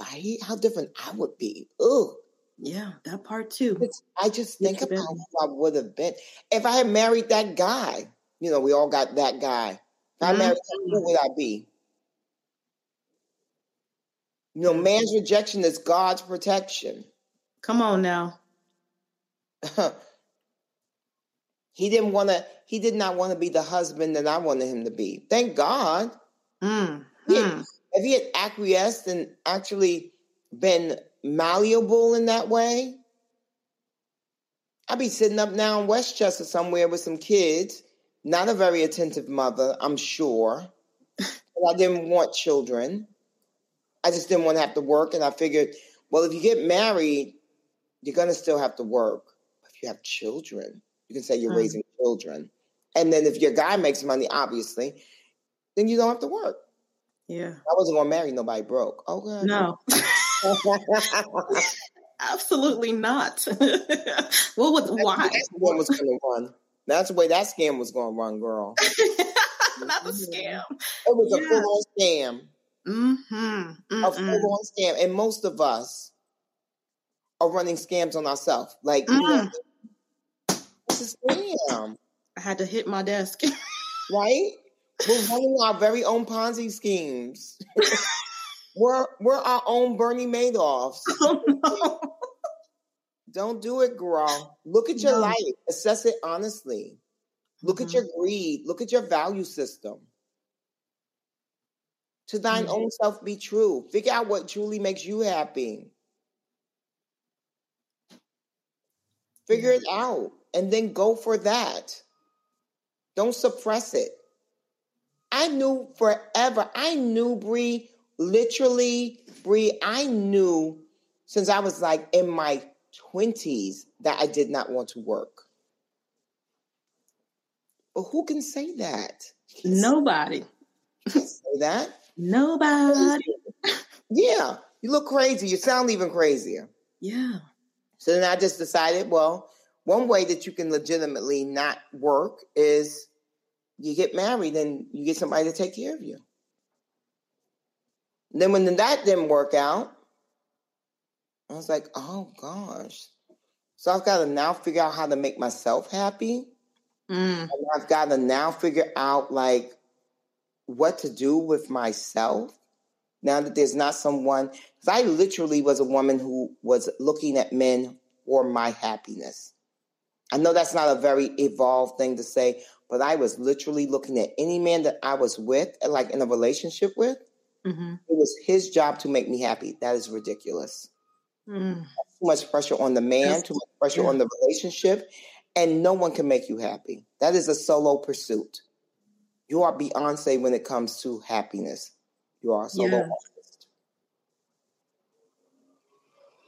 Right? How different I would be. Ugh. Yeah, that part too. It's, I just think about who I would have been if I had married that guy. You know, we all got that guy. If I mm-hmm. married him, who would I be? You know, man's rejection is God's protection. Come on now. He didn't want to, he did not want to be the husband that I wanted him to be. Thank God. Mm, yeah. If he had acquiesced and actually been malleable in that way, I'd be sitting up now in Westchester somewhere with some kids. Not a very attentive mother, I'm sure. but I didn't want children. I just didn't want to have to work. And I figured, well, if you get married, you're going to still have to work. If you have children, you can say you're mm. raising children. And then if your guy makes money, obviously, then you don't have to work. Yeah. I wasn't going to marry nobody broke. Oh, God. No. Absolutely not. what was why? That's the was going to run. That's the way that scam was going to run, girl. not the scam. It was yeah. a full on scam. Mm-hmm. A full on scam, and most of us are running scams on ourselves. Like, mm. it's a scam. I had to hit my desk. right? We're running our very own Ponzi schemes. we're we're our own Bernie Madoffs. Oh, no. Don't do it, girl. Look at your no. life. Assess it honestly. Look mm-hmm. at your greed. Look at your value system. To thine mm-hmm. own self be true. Figure out what truly makes you happy. Figure it out and then go for that. Don't suppress it. I knew forever. I knew Bree, literally, Bree, I knew since I was like in my 20s that I did not want to work. But who can say that? Nobody. say that? Nobody. Yeah. You look crazy. You sound even crazier. Yeah. So then I just decided, well, one way that you can legitimately not work is you get married and you get somebody to take care of you. And then when that didn't work out, I was like, oh gosh. So I've got to now figure out how to make myself happy. Mm. And I've got to now figure out like what to do with myself now that there's not someone because I literally was a woman who was looking at men for my happiness. I know that's not a very evolved thing to say, but I was literally looking at any man that I was with, like in a relationship with. Mm-hmm. It was his job to make me happy. That is ridiculous. Mm. Too much pressure on the man, too much pressure yeah. on the relationship, and no one can make you happy. That is a solo pursuit. You are Beyonce when it comes to happiness. You are a solo yeah. artist.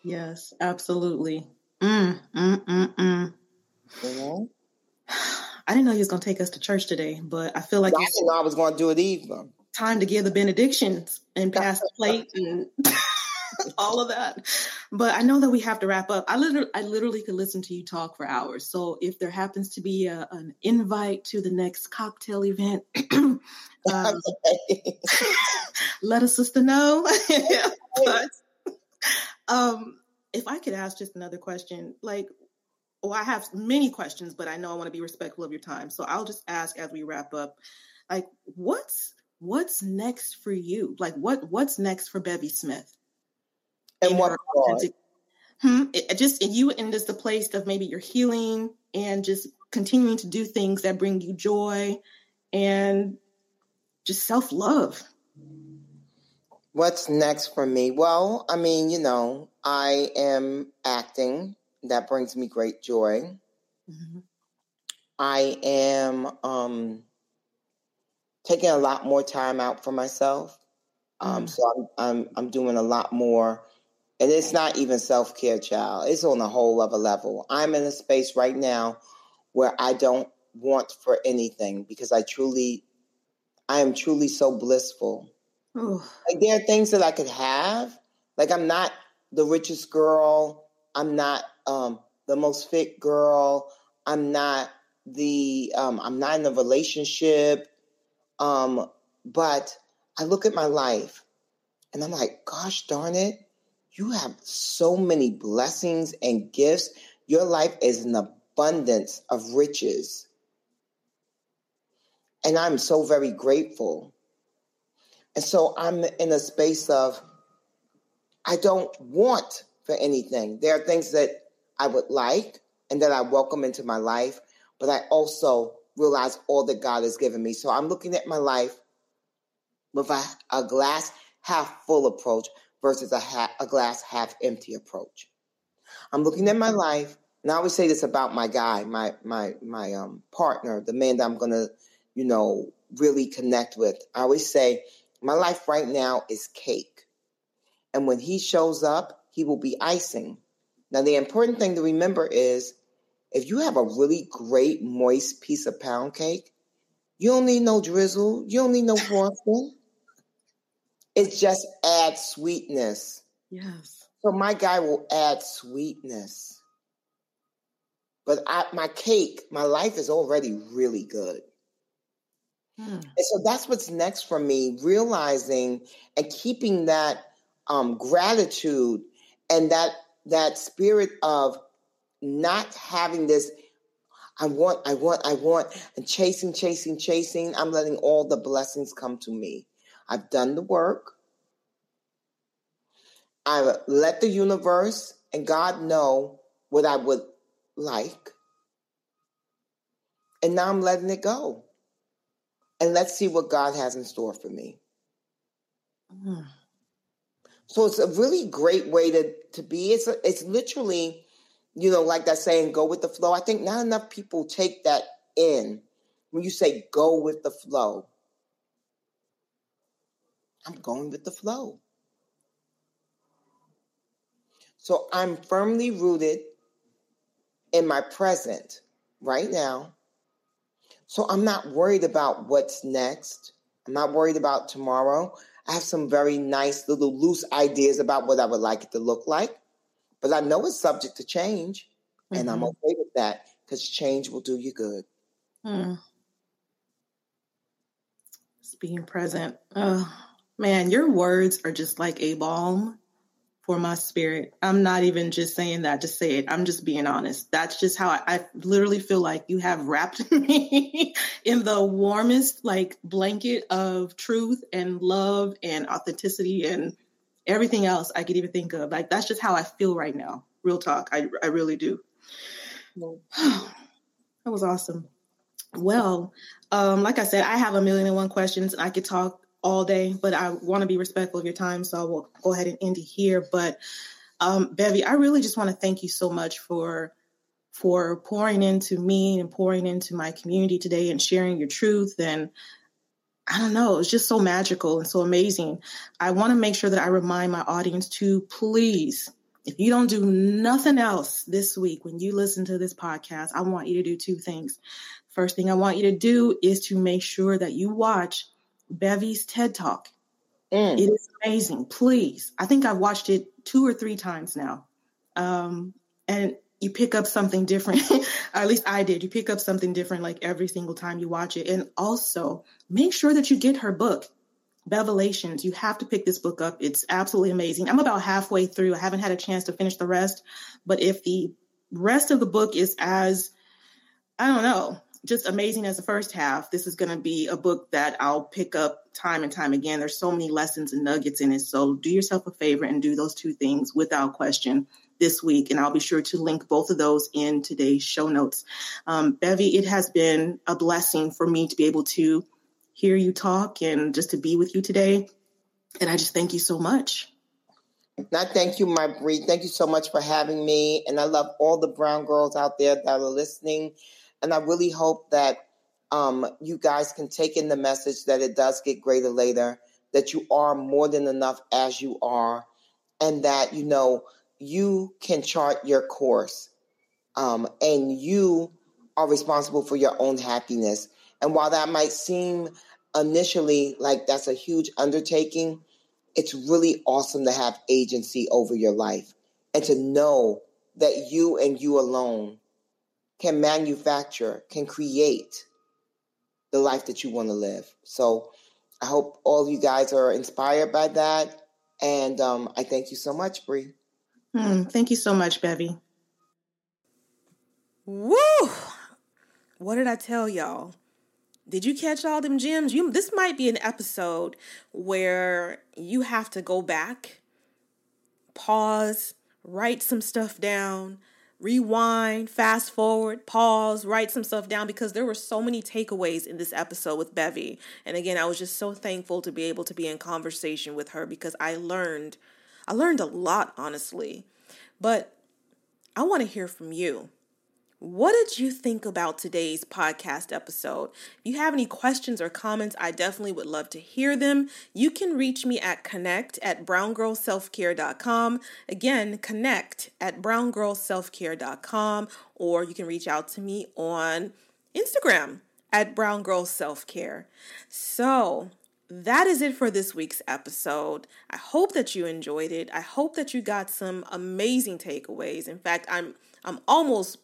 Yes, absolutely. Mm, mm, mm, mm. Mm-hmm. I didn't know he was going to take us to church today, but I feel like I didn't know I was going to do it either. Time to give the benedictions and pass the plate and all of that. But I know that we have to wrap up. I literally, I literally could listen to you talk for hours. So if there happens to be a, an invite to the next cocktail event, um, let a sister know. but um, if I could ask just another question, like well, I have many questions, but I know I want to be respectful of your time. So I'll just ask as we wrap up, like, what's what's next for you? Like, what what's next for Bevy Smith? And what hmm, it, just you in just the place of maybe your healing and just continuing to do things that bring you joy and just self love. What's next for me? Well, I mean, you know, I am acting that brings me great joy. Mm-hmm. I am um, taking a lot more time out for myself. Um, mm. So I'm, I'm I'm doing a lot more, and it's not even self care, child. It's on a whole other level. I'm in a space right now where I don't want for anything because I truly, I am truly so blissful. Ooh. Like there are things that I could have. Like I'm not the richest girl. I'm not um, the most fit girl. I'm not the um, I'm not in a relationship. Um, but I look at my life and I'm like, gosh darn it, you have so many blessings and gifts. Your life is an abundance of riches. And I'm so very grateful. And so I'm in a space of I don't want for anything. There are things that I would like and that I welcome into my life, but I also realize all that God has given me. So I'm looking at my life with a, a glass half full approach versus a, ha- a glass half empty approach. I'm looking at my life, and I always say this about my guy, my my my um partner, the man that I'm gonna, you know, really connect with. I always say, my life right now is cake. And when he shows up, he will be icing. Now, the important thing to remember is if you have a really great, moist piece of pound cake, you don't need no drizzle, you don't need no frosting. It just adds sweetness. Yes. So my guy will add sweetness. But I, my cake, my life is already really good. Hmm. And so that's what's next for me, realizing and keeping that um, gratitude and that that spirit of not having this I want, I want, I want, and chasing, chasing, chasing. I'm letting all the blessings come to me. I've done the work. I let the universe and God know what I would like. And now I'm letting it go. And let's see what God has in store for me. Mm. So it's a really great way to, to be. It's, a, it's literally, you know, like that saying, go with the flow. I think not enough people take that in when you say go with the flow. I'm going with the flow. So I'm firmly rooted in my present right now. So I'm not worried about what's next. I'm not worried about tomorrow. I have some very nice little loose ideas about what I would like it to look like, but I know it's subject to change, mm-hmm. and I'm mm-hmm. okay with that because change will do you good. Mm. Just being present. Oh, man, your words are just like a balm for my spirit. I'm not even just saying that to say it. I'm just being honest. That's just how I, I literally feel like you have wrapped me in the warmest like blanket of truth and love and authenticity and everything else I could even think of. Like that's just how I feel right now. Real talk. I I really do. that was awesome. Well, um, like I said, I have a million and one questions and I could talk all day, but I want to be respectful of your time, so I will go ahead and end it here. But um, Bevy, I really just want to thank you so much for for pouring into me and pouring into my community today and sharing your truth and I don't know, it's just so magical and so amazing. I want to make sure that I remind my audience to please, if you don't do nothing else this week when you listen to this podcast, I want you to do two things. First thing I want you to do is to make sure that you watch Bevy's TED Talk. Mm. It is amazing. Please. I think I've watched it two or three times now. Um, and you pick up something different, at least I did. You pick up something different like every single time you watch it. And also make sure that you get her book, Bevelations. You have to pick this book up. It's absolutely amazing. I'm about halfway through. I haven't had a chance to finish the rest, but if the rest of the book is as, I don't know, just amazing as the first half. This is going to be a book that I'll pick up time and time again. There's so many lessons and nuggets in it. So do yourself a favor and do those two things without question this week. And I'll be sure to link both of those in today's show notes. Um, Bevy, it has been a blessing for me to be able to hear you talk and just to be with you today. And I just thank you so much. Not thank you, my Bree. Thank you so much for having me. And I love all the brown girls out there that are listening. And I really hope that um, you guys can take in the message that it does get greater later, that you are more than enough as you are, and that, you know, you can chart your course um, and you are responsible for your own happiness. And while that might seem initially like that's a huge undertaking, it's really awesome to have agency over your life and to know that you and you alone can manufacture, can create the life that you want to live. So I hope all you guys are inspired by that. And um, I thank you so much, Bree. Hmm, thank you so much, Bevy. Woo! What did I tell y'all? Did you catch all them gems? You this might be an episode where you have to go back, pause, write some stuff down, rewind, fast forward, pause, write some stuff down because there were so many takeaways in this episode with Bevy. And again, I was just so thankful to be able to be in conversation with her because I learned I learned a lot honestly. But I want to hear from you. What did you think about today's podcast episode? If you have any questions or comments, I definitely would love to hear them. You can reach me at connect at browngirlselfcare.com. Again, connect at browngirlselfcare.com, or you can reach out to me on Instagram at browngirlselfcare. So, that is it for this week's episode. I hope that you enjoyed it. I hope that you got some amazing takeaways. In fact, I'm I'm almost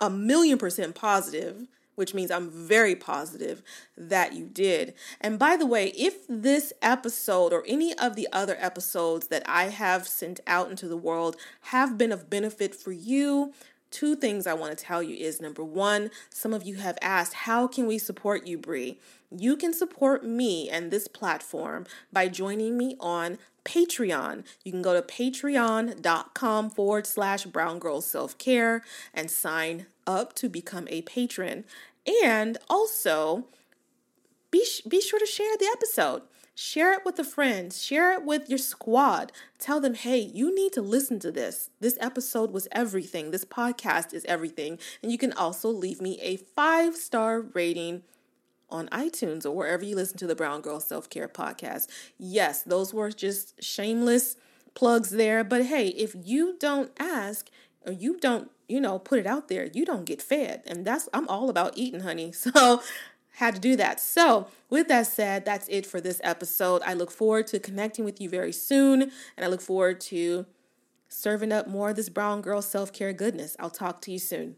a million percent positive, which means I'm very positive that you did. And by the way, if this episode or any of the other episodes that I have sent out into the world have been of benefit for you, two things I want to tell you is number one, some of you have asked, how can we support you, Bree? You can support me and this platform by joining me on Patreon. You can go to patreon.com forward slash brown girl self care and sign up to become a patron. And also, be, be sure to share the episode. Share it with a friend, share it with your squad. Tell them, hey, you need to listen to this. This episode was everything. This podcast is everything. And you can also leave me a five star rating on iTunes or wherever you listen to the Brown Girl Self Care podcast. Yes, those were just shameless plugs there. But hey, if you don't ask or you don't, you know, put it out there, you don't get fed. And that's, I'm all about eating, honey. So had to do that. So, with that said, that's it for this episode. I look forward to connecting with you very soon, and I look forward to serving up more of this brown girl self care goodness. I'll talk to you soon.